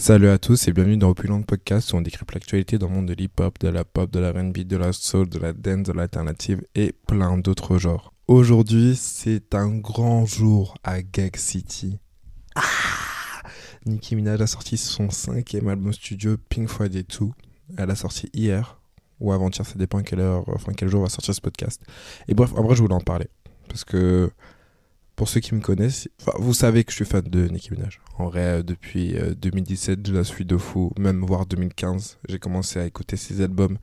Salut à tous et bienvenue dans Opulent Podcast où on décrypte l'actualité dans le monde de l'hip-hop, de la pop, de la R&B, de la soul, de la dance, de l'alternative et plein d'autres genres. Aujourd'hui, c'est un grand jour à Gag City. Ah Nicki Minaj a sorti son cinquième album studio Pink Friday 2. Elle a sorti hier ou avant-hier, ça dépend quelle heure, enfin quel jour va sortir ce podcast. Et bref, en vrai, je voulais en parler parce que pour ceux qui me connaissent, vous savez que je suis fan de Nicki Minaj. En vrai, euh, depuis 2017, euh, je la suis de fou, même voire 2015. J'ai commencé à écouter ses albums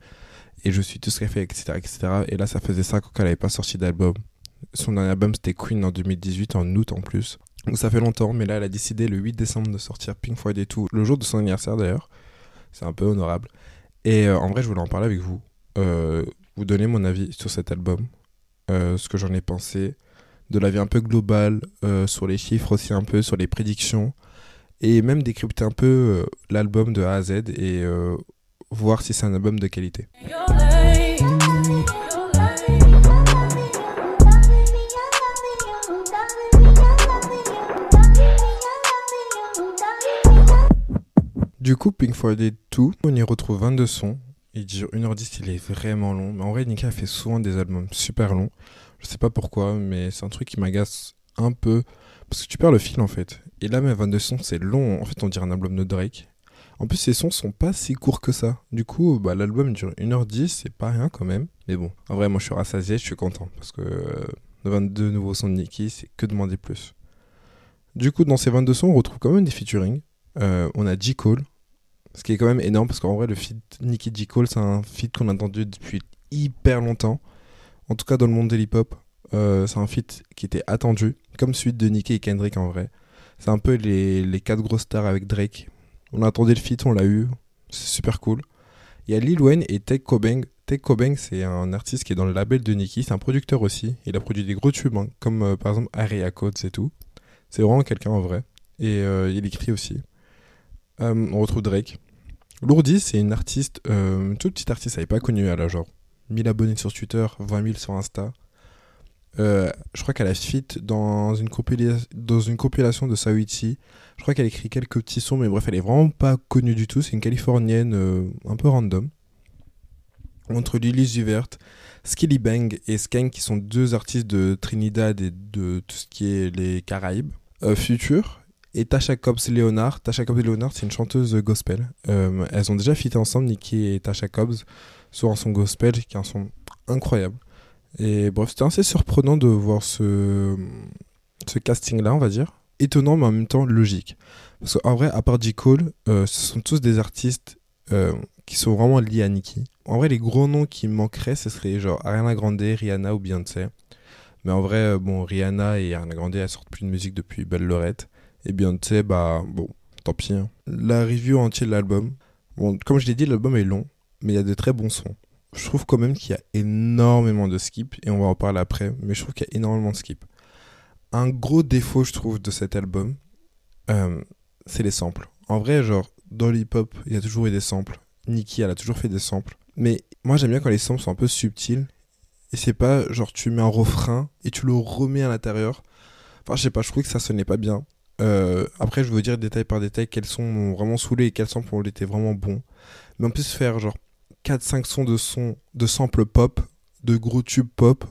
et je suis tout ce qu'elle fait, etc., etc. Et là, ça faisait ça quand elle n'avait pas sorti d'album. Son dernier album, c'était Queen en 2018, en août en plus. Donc ça fait longtemps, mais là, elle a décidé le 8 décembre de sortir Pink Friday 2, le jour de son anniversaire d'ailleurs. C'est un peu honorable. Et euh, en vrai, je voulais en parler avec vous. vous donner mon avis sur cet album, ce que j'en ai pensé, de la vie un peu globale, euh, sur les chiffres aussi un peu, sur les prédictions, et même décrypter un peu euh, l'album de A à Z et euh, voir si c'est un album de qualité. Du coup, Pink Friday 2, on y retrouve 22 sons. Il dure 1h10, il est vraiment long. Mais en vrai, Nika fait souvent des albums super longs. Je sais pas pourquoi, mais c'est un truc qui m'agace un peu. Parce que tu perds le fil en fait. Et là, mes 22 sons, c'est long. En fait, on dirait un album de Drake. En plus, ces sons sont pas si courts que ça. Du coup, bah, l'album dure 1h10, c'est pas rien quand même. Mais bon, en vrai, moi je suis rassasié, je suis content. Parce que 22 euh, nouveaux sons de Nicki, c'est que demander plus. Du coup, dans ces 22 sons, on retrouve quand même des featuring. Euh, on a. Cole, ce qui est quand même énorme parce qu'en vrai, le feat Nicki J. Cole, c'est un feat qu'on a entendu depuis hyper longtemps. En tout cas, dans le monde de l'hip-hop, euh, c'est un feat qui était attendu, comme suite de Nicki et Kendrick en vrai. C'est un peu les, les quatre grosses stars avec Drake. On attendait le feat, on l'a eu. C'est super cool. Il y a Lil Wayne et Tech Kobeng. Tech c'est un artiste qui est dans le label de Nicki. C'est un producteur aussi. Il a produit des gros tubes, hein, comme euh, par exemple Area Codes et tout. C'est vraiment quelqu'un en vrai. Et euh, il écrit aussi. on retrouve Drake. Lourdi, c'est une artiste, toute petite artiste, elle n'est pas connue à la genre 1000 abonnés sur Twitter, 20 000 sur Insta. Euh, je crois qu'elle a fit dans une, dans une compilation de Sawichi. Je crois qu'elle écrit quelques petits sons, mais bref, elle est vraiment pas connue du tout. C'est une californienne euh, un peu random. Entre Lily Zuvert, Skilly Bang et Skank, qui sont deux artistes de Trinidad et de tout ce qui est les Caraïbes. Euh, Future et Tasha Cobbs Leonard. Tasha Cobbs Leonard, c'est une chanteuse gospel. elles ont déjà fité ensemble, Nikki et Tasha Cobbs sur un son gospel qui est un son incroyable. Et bref, c'était assez surprenant de voir ce, casting-là, on va dire. Étonnant, mais en même temps logique. Parce qu'en vrai, à part J. Cole, euh, ce sont tous des artistes euh, qui sont vraiment liés à Nicki. En vrai, les gros noms qui manqueraient, ce serait genre Ariana Grande, Rihanna ou Beyoncé. Mais en vrai, euh, bon, Rihanna et Ariana Grande, elles sortent plus de musique depuis Belle Lorette. Et Beyoncé, bah, bon, tant pis. Hein. La review entière de l'album. Bon, comme je l'ai dit, l'album est long mais il y a de très bons sons. Je trouve quand même qu'il y a énormément de skips, et on va en parler après, mais je trouve qu'il y a énormément de skips. Un gros défaut, je trouve, de cet album, euh, c'est les samples. En vrai, genre, dans l'hip-hop, il y a toujours eu des samples. Nicki, elle a toujours fait des samples. Mais moi, j'aime bien quand les samples sont un peu subtils. Et c'est pas genre tu mets un refrain et tu le remets à l'intérieur. Enfin, je sais pas, je trouve que ça sonnait pas bien. Euh, après, je veux dire détail par détail quels sons m'ont vraiment saoulé et quels samples ont été vraiment bons. Mais on peut se faire genre 4-5 sons de son de sample pop, de gros tubes pop.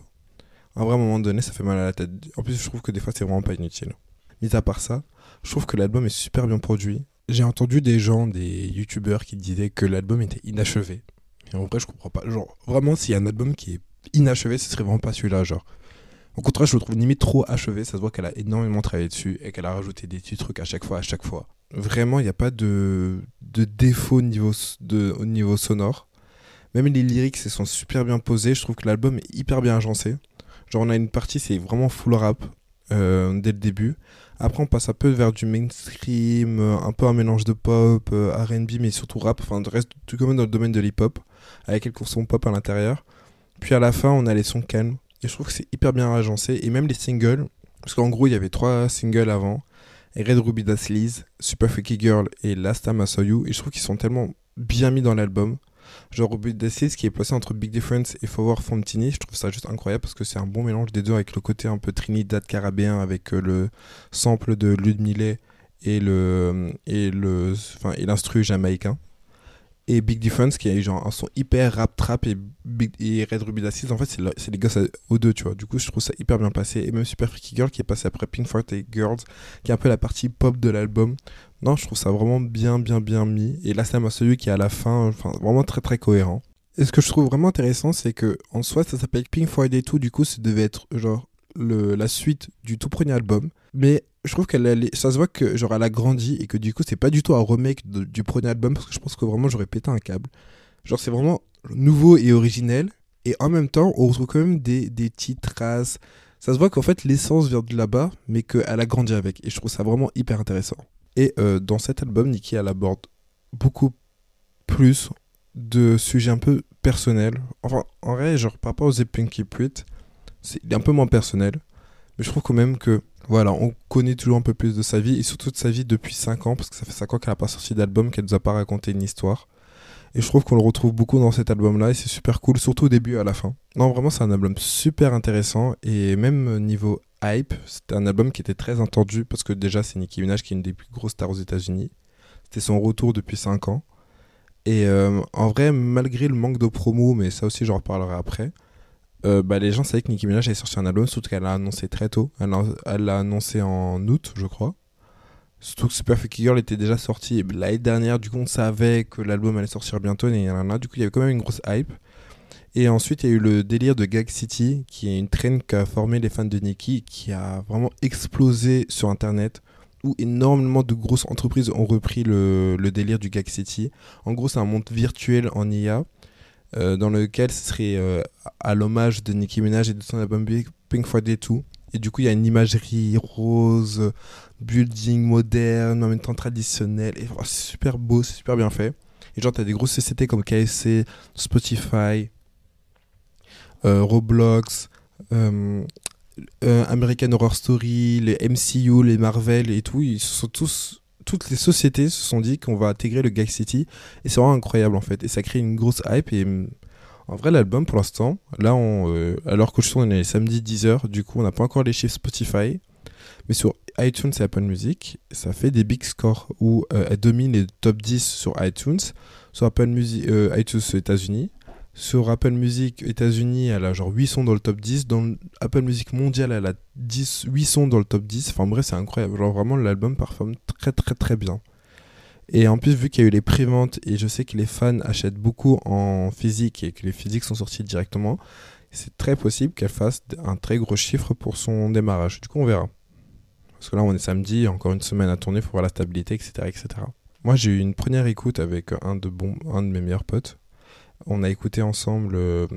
À un vrai moment donné, ça fait mal à la tête. En plus, je trouve que des fois, c'est vraiment pas inutile. Mis à part ça, je trouve que l'album est super bien produit. J'ai entendu des gens, des youtubeurs qui disaient que l'album était inachevé. Et en vrai, je comprends pas. Genre, vraiment, s'il y a un album qui est inachevé, ce serait vraiment pas celui-là. Genre, au contraire, je le trouve limite trop achevé. Ça se voit qu'elle a énormément travaillé dessus et qu'elle a rajouté des petits trucs à chaque fois, à chaque fois. Vraiment, il n'y a pas de, de défaut au niveau, au niveau sonore. Même les lyrics se sont super bien posés. Je trouve que l'album est hyper bien agencé. Genre, on a une partie, c'est vraiment full rap euh, dès le début. Après, on passe un peu vers du mainstream, euh, un peu un mélange de pop, euh, RB, mais surtout rap. Enfin, reste, tout comme dans le domaine de l'hip-hop, avec quelques sons pop à l'intérieur. Puis à la fin, on a les sons calmes. Et je trouve que c'est hyper bien agencé. Et même les singles, parce qu'en gros, il y avait trois singles avant. Red Ruby Das Liz, Super Freaky Girl et Last Time I Saw You. Et je trouve qu'ils sont tellement bien mis dans l'album. Genre Ruby Das Liz qui est placé entre Big Difference et Forward Fontini. Je trouve ça juste incroyable parce que c'est un bon mélange des deux avec le côté un peu Trinidad carabéen avec euh, le sample de Ludmilla et le et le enfin et l'instru jamaïcain et Big Difference qui a genre un son hyper rap trap et, Big, et Red Ruby Assis en fait c'est, c'est les gosses aux deux tu vois. Du coup je trouve ça hyper bien passé. Et même Super Freaky Girl qui est passé après Pink et Girls qui est un peu la partie pop de l'album. Non je trouve ça vraiment bien bien bien mis. Et là c'est celui qui est à la fin enfin vraiment très très cohérent. Et ce que je trouve vraiment intéressant c'est que en soi ça s'appelle Pink Friday 2 du coup ça devait être genre le, la suite du tout premier album mais je trouve qu'elle ça se voit que genre elle a grandi et que du coup c'est pas du tout un remake du premier album parce que je pense que vraiment j'aurais pété un câble. Genre c'est vraiment nouveau et originel et en même temps on retrouve quand même des, des petites traces. Ça se voit qu'en fait l'essence vient de là-bas mais qu'elle a grandi avec et je trouve ça vraiment hyper intéressant. Et euh, dans cet album Nicki elle aborde beaucoup plus de sujets un peu personnels. Enfin en vrai genre par rapport aux Pinky Pruitt c'est un peu moins personnel mais je trouve quand même que voilà, on connaît toujours un peu plus de sa vie, et surtout de sa vie depuis 5 ans, parce que ça fait 5 ans qu'elle n'a pas sorti d'album, qu'elle nous a pas raconté une histoire. Et je trouve qu'on le retrouve beaucoup dans cet album-là, et c'est super cool, surtout au début et à la fin. Non, vraiment, c'est un album super intéressant, et même niveau hype, c'était un album qui était très entendu, parce que déjà, c'est Nicki Minaj qui est une des plus grosses stars aux États-Unis. C'était son retour depuis 5 ans. Et euh, en vrai, malgré le manque de promo, mais ça aussi, j'en reparlerai après, euh, bah, les gens savaient que Nicki Minaj avait sorti un album, surtout qu'elle l'a annoncé très tôt. Elle l'a annoncé en août, je crois. Surtout que Super Freaky Girl était déjà sorti l'année dernière, du coup on savait que l'album allait sortir bientôt, et du coup il y avait quand même une grosse hype. Et ensuite il y a eu le délire de Gag City, qui est une traîne qu'a formé les fans de Nicki, qui a vraiment explosé sur internet, où énormément de grosses entreprises ont repris le, le délire du Gag City. En gros c'est un monde virtuel en IA euh, dans lequel ce serait euh, à l'hommage de Nicki Minaj et de son album Pink Friday 2. Et du coup, il y a une imagerie rose, building moderne, en même temps traditionnel. Et c'est super beau, c'est super bien fait. Et genre, t'as des grosses sociétés comme KFC, Spotify, euh, Roblox, American Horror Story, les MCU, les Marvel et tout. Ils sont tous toutes les sociétés se sont dit qu'on va intégrer le Gag City et c'est vraiment incroyable en fait. Et ça crée une grosse hype et mm, en vrai l'album pour l'instant. Là on, euh, alors que je tourne est samedi 10h du coup on n'a pas encore les chiffres Spotify. Mais sur iTunes et Apple Music ça fait des big scores où euh, elle domine les top 10 sur iTunes sur Apple Music euh, iTunes aux États-Unis sur Apple Music États-Unis, elle a genre 8 sons dans le top 10. Dans Apple Music mondial, elle a 10, 8 sons dans le top 10. Enfin bref, c'est incroyable. Genre vraiment, l'album performe très très très bien. Et en plus, vu qu'il y a eu les préventes et je sais que les fans achètent beaucoup en physique et que les physiques sont sortis directement, c'est très possible qu'elle fasse un très gros chiffre pour son démarrage. Du coup, on verra. Parce que là, on est samedi, encore une semaine à tourner, faut voir la stabilité, etc. etc. Moi, j'ai eu une première écoute avec un de, un de mes meilleurs potes on a écouté ensemble euh,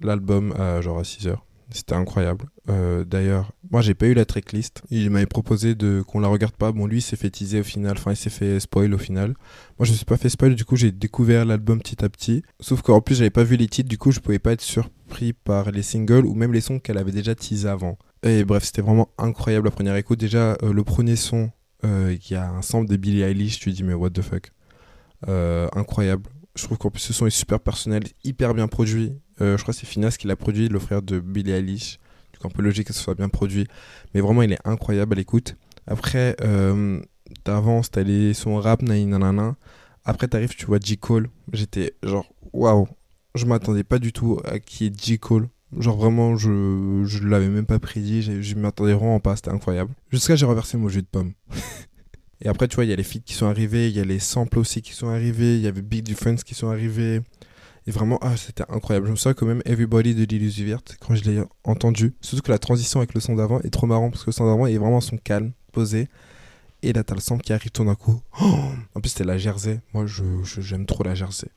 l'album à genre à 6 heures. C'était incroyable. Euh, d'ailleurs, moi j'ai pas eu la tracklist. Il m'avait proposé de qu'on la regarde pas. Bon, lui il s'est fait teaser au final. Enfin, il s'est fait spoil au final. Moi je me suis pas fait spoil. Du coup, j'ai découvert l'album petit à petit. Sauf qu'en plus, j'avais pas vu les titres. Du coup, je pouvais pas être surpris par les singles ou même les sons qu'elle avait déjà teasés avant. Et bref, c'était vraiment incroyable la première écoute. Déjà, euh, le premier son, il y a un sample de Billie Eilish. Tu dis, mais what the fuck? incroyable. Je trouve qu'en plus ce son est super personnel, hyper bien produit. Euh, je crois que c'est Finas qui l'a produit, le frère de Billy Eilish. Coup, un peu logique que ce soit bien produit. Mais vraiment, il est incroyable à l'écoute. Après, euh, t'avances, t'as les sons rap, nanana. Après, t'arrives, tu vois J. Cole. J'étais genre, waouh, je m'attendais pas du tout à qui est J. Cole. Genre vraiment, je, je l'avais même pas prédit, je, je m'attendais vraiment pas, c'était incroyable. Jusqu'à j'ai reversé mon jus de pomme. Et après, tu vois, il y a les feats qui sont arrivés, il y a les samples aussi qui sont arrivés, il y avait Big Difference qui sont arrivés. Et vraiment, ah, c'était incroyable. Je me souviens quand même Everybody de Verte quand je l'ai entendu. Surtout que la transition avec le son d'avant est trop marrant parce que le son d'avant est vraiment son calme, posé. Et là, t'as le sample qui arrive tout d'un coup. En plus, c'était la Jersey. Moi, j'aime je, j'aime trop la Jersey.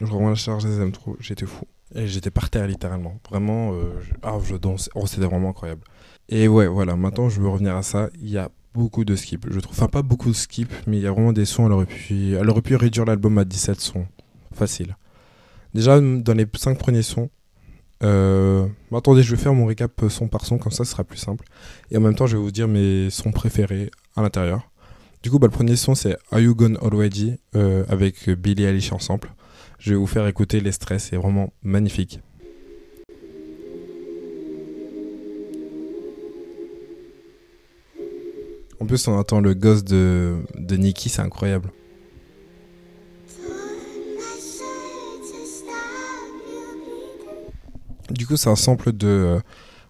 Vraiment, la Jersey, j'aime trop. J'étais fou. Et j'étais par terre littéralement. Vraiment, euh, je, ah, je danse. Oh, c'était vraiment incroyable. Et ouais, voilà, maintenant je veux revenir à ça. Il y a beaucoup de skips, je trouve. Enfin, pas beaucoup de skips, mais il y a vraiment des sons. Elle aurait pu, réduire l'album à 17 sons. Facile. Déjà, dans les 5 premiers sons. Euh... attendez, je vais faire mon récap son par son, comme ça ce sera plus simple. Et en même temps, je vais vous dire mes sons préférés à l'intérieur. Du coup, bah, le premier son, c'est Are You Gone Already euh, avec Billy Eilish ensemble. Je vais vous faire écouter les stress, c'est vraiment magnifique. En plus, on entend le gosse de, de Nicki, c'est incroyable. Du coup, c'est un sample de euh,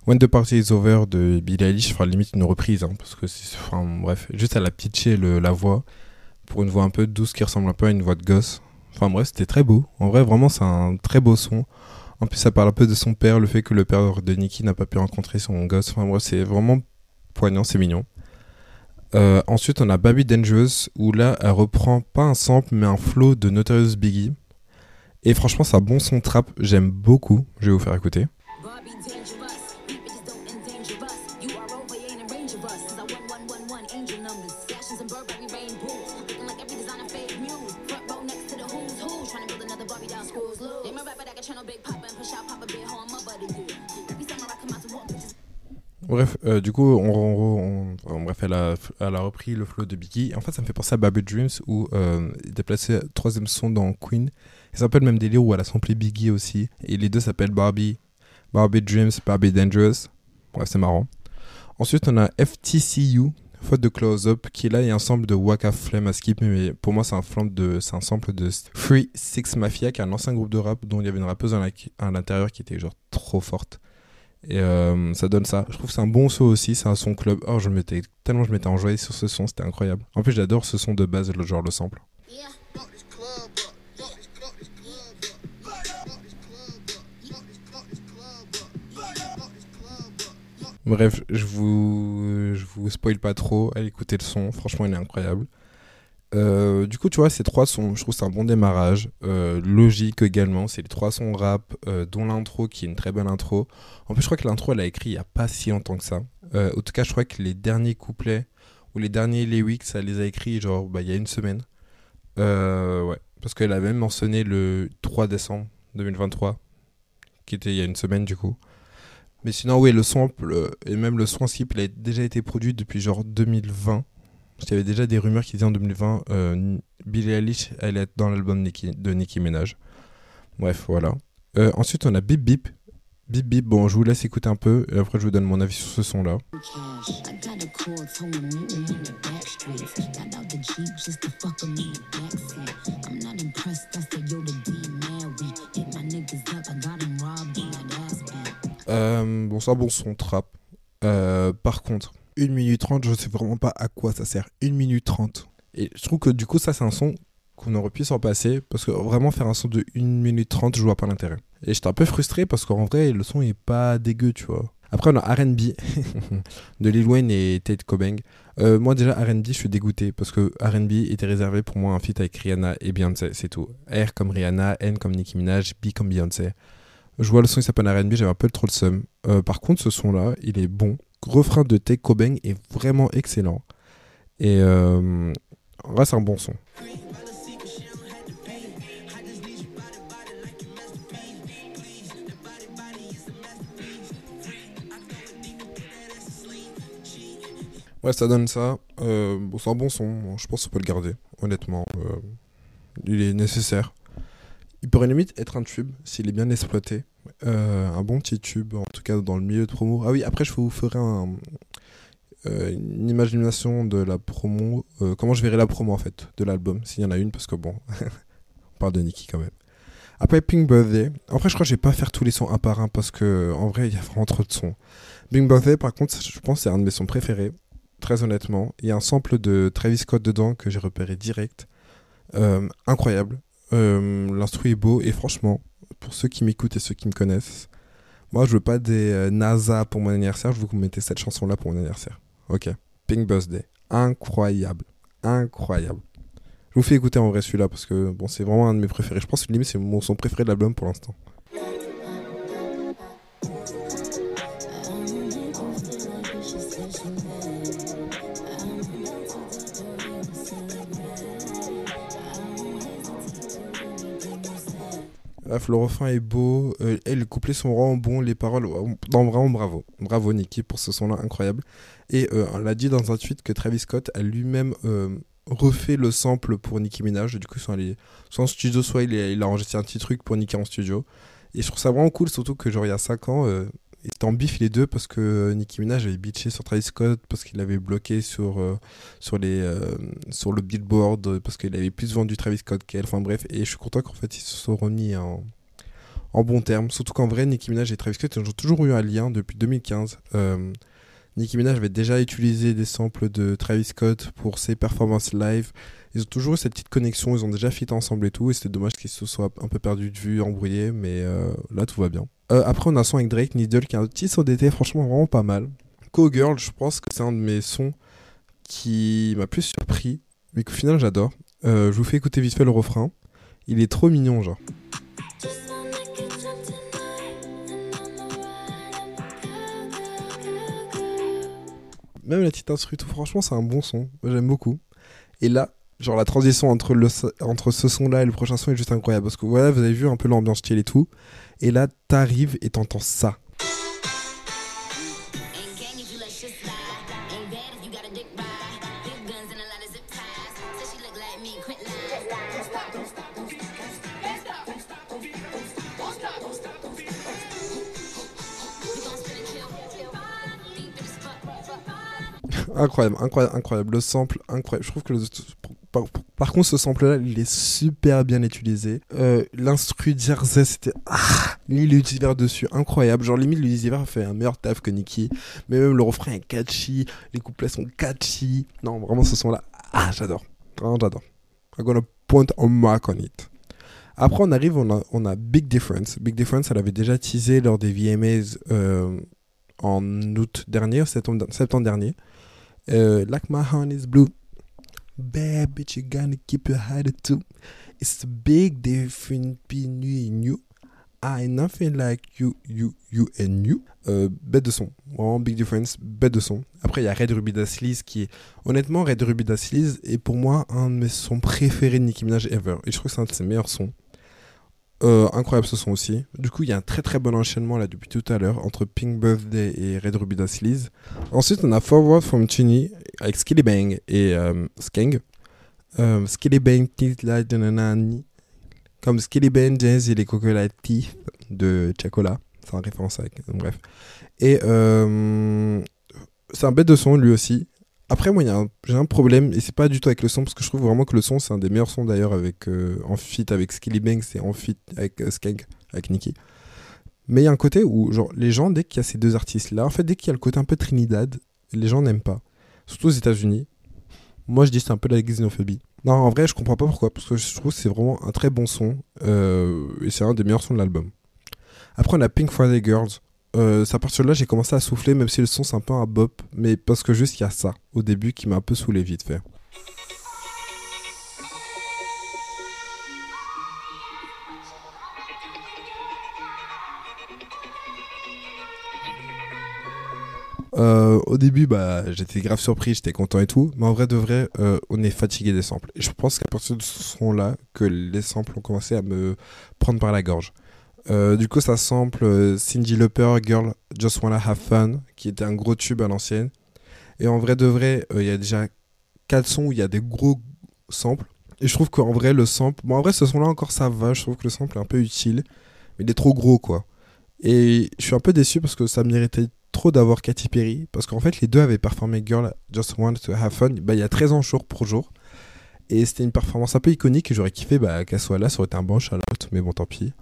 When the Party is Over de Billie Eilish, enfin limite une reprise, hein, parce que enfin bref, juste elle a pitché le, la voix pour une voix un peu douce qui ressemble un peu à une voix de gosse. Enfin bref, c'était très beau. En vrai, vraiment, c'est un très beau son. En plus, ça parle un peu de son père, le fait que le père de Nicki n'a pas pu rencontrer son gosse. Enfin bref, c'est vraiment poignant, c'est mignon. Euh, ensuite, on a Baby Dangerous, où là, elle reprend pas un sample, mais un flow de Notorious Biggie. Et franchement, un bon son trap, j'aime beaucoup. Je vais vous faire écouter. Bref, euh, du coup, on, bref, elle a, elle a, repris le flow de Biggie. En fait, ça me fait penser à Baby Dreams où euh, il était placé troisième son dans Queen. Et ça s'appelle même délire où elle a samplé Biggie aussi. Et les deux s'appellent Barbie, Barbie Dreams, Barbie Dangerous. Bref, c'est marrant. Ensuite, on a FTCU, faute de Close Up, qui est là et un sample de Waka Flame à skip. Mais pour moi, c'est un, un sample de Free Six Mafia, qui est un ancien groupe de rap dont il y avait une rappeuse à l'intérieur qui était genre trop forte. Et euh, ça donne ça. Je trouve que c'est un bon son aussi, c'est un son club. Oh, je m'étais tellement je m'étais enjoyé sur ce son, c'était incroyable. En plus, j'adore ce son de base, genre le sample. Bref, je vous, je vous spoil pas trop. Allez écouter le son, franchement, il est incroyable. Euh, du coup, tu vois, ces trois sons, je trouve c'est un bon démarrage. Euh, logique également, c'est les trois sons rap, euh, dont l'intro qui est une très bonne intro. En plus, je crois que l'intro, elle a écrit il n'y a pas si longtemps que ça. en tout cas, je crois que les derniers couplets ou les derniers lyrics, ça les a écrits genre bah, il y a une semaine. ouais, parce qu'elle a même mentionné le 3 décembre 2023, qui était il y a une semaine du coup. Mais sinon, oui, le son, et même le son skip, il a déjà été produit depuis genre 2020. Il y avait déjà des rumeurs qui disaient en 2020 euh, Billie Eilish allait être dans l'album de Nicki Minaj. Bref, voilà. Euh, ensuite, on a Bip Bip. Bip Bip, bon, je vous laisse écouter un peu et après je vous donne mon avis sur ce son-là. Euh, bon, ça, bon son trap. Euh, par contre, 1 minute 30, je sais vraiment pas à quoi ça sert. 1 minute 30. Et je trouve que du coup, ça, c'est un son qu'on aurait pu s'en passer parce que vraiment faire un son de 1 minute 30, je vois pas l'intérêt. Et j'étais un peu frustré parce qu'en vrai, le son est pas dégueu, tu vois. Après, on a RB de Lil Wayne et Tate Cobang. Euh, moi, déjà, RB, je suis dégoûté parce que RB était réservé pour moi un feat avec Rihanna et Beyoncé, c'est tout. R comme Rihanna, N comme Nicki Minaj, B comme Beyoncé. Je vois le son qui s'appelle RB, j'avais un peu trop le seum. Euh, par contre, ce son-là, il est bon refrain de Take est vraiment excellent. Et euh, vrai, c'est un bon son. Ouais, ça donne ça. Euh, c'est un bon son. Je pense qu'on peut le garder, honnêtement. Euh, il est nécessaire. Il pourrait limite être un tube s'il est bien exploité. Euh, un bon petit tube, en tout cas dans le milieu de promo. Ah oui, après je vous ferai euh, une imagination de la promo, euh, comment je verrai la promo en fait de l'album, s'il y en a une, parce que bon, on parle de Nicky quand même. Après Pink Birthday, après je crois que je vais pas faire tous les sons un par un parce que en vrai il y a vraiment trop de sons. Pink Birthday par contre, je pense c'est un de mes sons préférés, très honnêtement. Il y a un sample de Travis Scott dedans que j'ai repéré direct, incroyable. L'instru est beau et franchement, pour ceux qui m'écoutent et ceux qui me connaissent, moi, je veux pas des euh, NASA pour mon anniversaire, je veux que vous mettez cette chanson-là pour mon anniversaire. Ok. Pink Birthday. Incroyable. Incroyable. Je vous fais écouter en vrai celui-là parce que bon, c'est vraiment un de mes préférés. Je pense que limite c'est mon son préféré de l'album pour l'instant. Le refrain est beau, euh, les couplets sont vraiment bons, les paroles, non, vraiment bravo. Bravo Nicky pour ce son-là incroyable. Et euh, on l'a dit dans un tweet que Travis Scott a lui-même euh, refait le sample pour Nicki Minaj. Du coup, soit, en studio, soit il, a, enregistré un petit truc pour Nicki en studio. Et je trouve ça vraiment cool, surtout que genre il y a 5 ans, Ils étaient en bif les deux parce que Nicki Minaj avait bitché sur Travis Scott parce qu'il avait bloqué sur, euh, sur, les, euh, sur le billboard parce qu'il avait plus vendu Travis Scott qu'elle. Enfin bref, et je suis content qu'en fait ils se sont remis en, en bon terme. Surtout qu'en vrai, Nicki Minaj et Travis Scott ont toujours eu un lien depuis 2015. Euh, Nicki Minaj avait déjà utilisé des samples de Travis Scott pour ses performances live. Ils ont toujours eu cette petite connexion, ils ont déjà fit ensemble et tout. Et c'était dommage qu'ils se soient un peu perdus de vue, embrouillés, mais là tout va bien. Euh, après, on a un son avec Drake, Needle, qui est un petit son d'été, franchement vraiment pas mal. Cowgirl, je pense que c'est un de mes sons qui m'a plus surpris, mais qu'au final j'adore. Euh, je vous fais écouter vite fait le refrain. Il est trop mignon, genre. Même la petite instru, tout, franchement, c'est un bon son. J'aime beaucoup. Et là, genre la transition entre, le, entre ce son-là et le prochain son est juste incroyable. Parce que voilà, vous avez vu un peu l'ambiance style et tout. Et là, t'arrives et t'entends ça. incroyable, incroyable, incroyable. Le sample, incroyable. Je trouve que le, par, contre, ce sample-là, il est super bien utilisé. Euh, L'instru Jersey, c'était. Ah dessus, incroyable. Genre, limite, a fait un meilleur taf que Nicki. Mais même le refrain est catchy, les couplets sont catchy. Non, vraiment, ce son-là, ah, j'adore. Vraiment, j'adore. I'm gonna point a mark on it. Après, on arrive, on a, Big Difference. Big Difference, elle avait déjà teasé lors des VMAs euh, en août dernier, septembre, dernier. Euh, like my is blue. Bad bitch, you gonna keep your head too. It's a big difference between you and you. I nothing like you, you, you and you. Euh, bête de son. Vraiment big difference, bête de son. Après, il y a Red Ruby Sleaze qui est. Honnêtement, Red Ruby Sleaze est pour moi un de mes sons préférés de Nicki Minaj ever. Et je trouve que c'est un de ses meilleurs sons. Euh, incroyable ce son aussi. Du coup, il y a un très très bon enchaînement là depuis tout à l'heure entre Pink Birthday et Red Ruby Da Sleaze. Ensuite, on a Forward from Chini avec Skilly Bang et euh, Skeng. Euh, Skilly Bang Teeth Like Nanani. Comme Skilly Bang Jazz et les Cocola Teeth de Chacola. C'est un référence avec. Bref. Et euh, c'est un bête de son lui aussi. Après, moi, j'ai un problème, et c'est pas du tout avec le son, parce que je trouve vraiment que le son, c'est un des meilleurs sons d'ailleurs, avec, euh, en fit avec Skilly Banks et en fit avec euh, Skank, avec Nicky. Mais il y a un côté où, genre, les gens, dès qu'il y a ces deux artistes-là, en fait, dès qu'il y a le côté un peu Trinidad, les gens n'aiment pas. Surtout aux États-Unis. Moi, je dis c'est un peu de la xénophobie. Non, en vrai, je comprends pas pourquoi, parce que je trouve que c'est vraiment un très bon son, euh, et c'est un des meilleurs sons de l'album. Après, on a Pink Friday Girls. Euh, c'est à partir de là j'ai commencé à souffler, même si le son c'est un peu un bop, mais parce que juste il y a ça au début qui m'a un peu saoulé vite fait. Euh, au début, bah, j'étais grave surpris, j'étais content et tout. Mais en vrai de vrai, euh, on est fatigué des samples. Et je pense qu'à partir de ce son-là, que les samples ont commencé à me prendre par la gorge. Euh, du coup, ça sample euh, Cindy Lauper, Girl Just Wanna Have Fun, qui était un gros tube à l'ancienne. Et en vrai de vrai, euh, il y a déjà 4 sons où il y a des gros samples. Et je trouve qu'en vrai, le sample. Bon, en vrai, ce son-là encore, ça va. Je trouve que le sample est un peu utile. Mais il est trop gros, quoi. Et je suis un peu déçu parce que ça méritait trop d'avoir Katy Perry. Parce qu'en fait, les deux avaient performé Girl Just Wanna to Have Fun bah, il y a 13 ans jour pour jour. Et c'était une performance un peu iconique. Et j'aurais kiffé bah, qu'elle soit là. Ça aurait été un bon shout Mais bon, tant pis.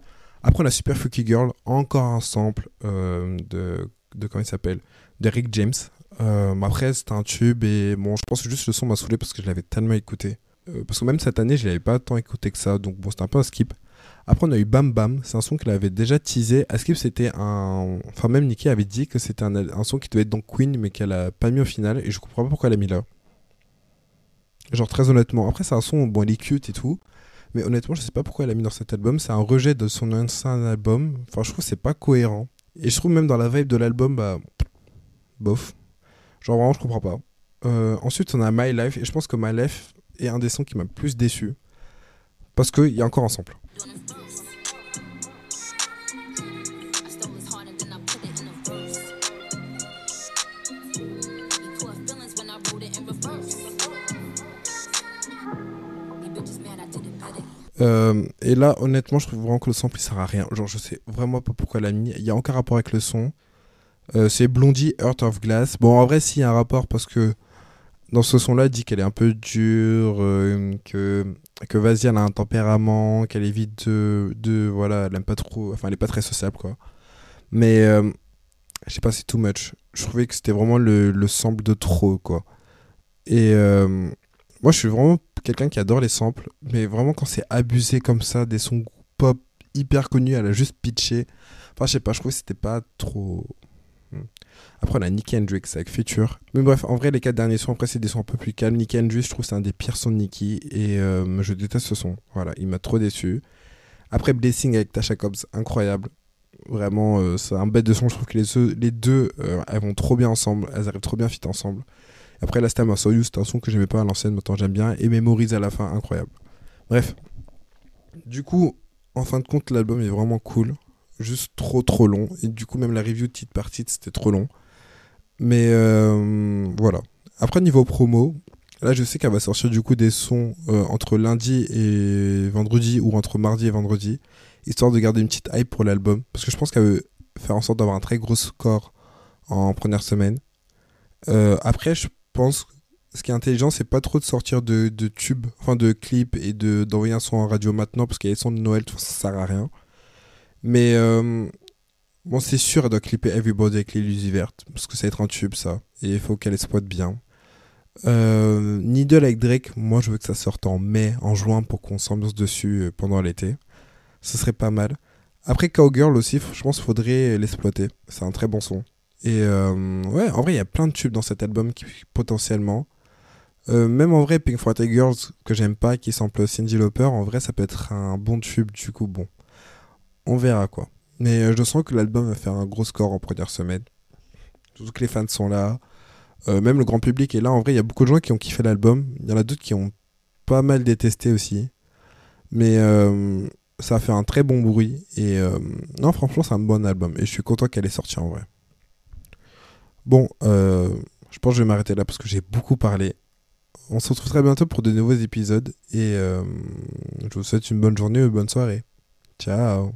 Après, on a Super Fucky Girl, encore un sample euh, de, de. Comment il s'appelle? De Rick James. Euh, après, c'était un tube et bon, je pense que juste le son m'a saoulé parce que je l'avais tellement écouté. Euh, parce que même cette année, je l'avais pas tant écouté que ça, donc bon, c'était un peu un skip. Après, on a eu Bam Bam, c'est un son qu'il avait déjà teasé. À Skip, c'était un. Enfin, même Nikki avait dit que c'était un, un, son qui devait être dans Queen, mais qu'elle a pas mis au final, et je comprends pas pourquoi elle a mis là. Genre, très honnêtement. Après, c'est un son, bon, il est cute et tout, mais honnêtement, je sais pas pourquoi elle a mis dans cet album. C'est un rejet de son ancien album. Enfin, je trouve que c'est pas cohérent. Et je trouve même dans la vibe de l'album, bah. Bof. Genre vraiment, je comprends pas. Euh, ensuite, on a My Life. Et je pense que My Life est un des sons qui m'a plus déçu. Parce qu'il y a encore un sample. Euh, et là, honnêtement, je trouve vraiment que le sample il sert à rien. Genre, je sais vraiment pas pourquoi elle a mis. Il y a aucun rapport avec le son. Euh, c'est Blondie Heart of Glass. Bon, en vrai, s'il y a un rapport parce que dans ce son-là, il dit qu'elle est un peu dure, euh, que, que vas-y, elle a un tempérament, qu'elle évite de, de. Voilà, elle aime pas trop. Enfin, elle est pas très sociable, quoi. Mais. je sais pas, c'est too much. Je trouvais que c'était vraiment le, le sample de trop, quoi. Et. moi, je suis vraiment quelqu'un qui adore les samples, mais vraiment quand c'est abusé comme ça, des sons pop hyper connus, elle a juste pitché. Enfin, je sais pas, je trouvais que c'était pas trop. Hmm. Après, on a Nicky Hendrix avec Future. Mais bref, en vrai, les quatre derniers sons, après, c'est des sons un peu plus calmes. Nicky Hendrix, je trouve c'est un des pires sons de Nicky, et euh, je déteste ce son. Voilà, il m'a trop déçu. Après, Blessing avec Tasha Cobbs, incroyable. Vraiment, euh, c'est un bête de son. Je trouve que les deux, les deux euh, elles vont trop bien ensemble. Elles arrivent trop bien fit ensemble. Après, Time I Saw You, c'était un son que j'aimais pas à l'ancienne, maintenant j'aime bien. Et Memories à la fin, incroyable. Bref. Du coup, en fin de compte, l'album est vraiment cool. Juste trop trop long. Et du coup, même la review titre par titre, c'était trop long. Mais euh, voilà. Après, niveau promo, là, je sais qu'elle va sortir du coup des sons euh, entre lundi et vendredi ou entre mardi et vendredi, histoire de garder une petite hype pour l'album. Parce que je pense qu'elle veut faire en sorte d'avoir un très gros score en première semaine. Euh, après, je pense ce qui est intelligent, c'est pas trop de sortir de, tubes, enfin de clips et de d'envoyer un son en radio maintenant, parce qu'il y a les sons de Noël, ça, ça sert à rien. Mais euh, bon, c'est sûr, elle doit clipper Everybody avec les verte, parce que ça va être un tube, ça. Et il faut qu'elle exploite bien. Euh, Needle avec Drake, moi je veux que ça sorte en mai, en juin, pour qu'on s'ambiance dessus euh, pendant l'été. Ce serait pas mal. Après Cowgirl aussi, je pense qu'il faudrait l'exploiter. C'est un très bon son. Et euh, ouais, en vrai, il y a plein de tubes dans cet album qui potentiellement. Euh, même en vrai, Pink Friday Girls, que j'aime pas, qui sample Cindy Lauper, en vrai, ça peut être un bon tube, du coup, bon. On verra, quoi. Mais euh, je sens que l'album va faire un gros score en première semaine. Surtout que les fans sont là. Même le grand public est là. En vrai, il y a beaucoup de gens qui ont kiffé l'album. Il y en a d'autres qui ont pas mal détesté aussi. Mais ça a fait un très bon bruit. Et non, franchement, c'est un bon album. Et je suis content qu'elle est sortie en vrai. Bon, euh, je pense que je vais m'arrêter là parce que j'ai beaucoup parlé. On se retrouve très bientôt pour de nouveaux épisodes. Et euh, je vous souhaite une bonne journée ou une bonne soirée. Ciao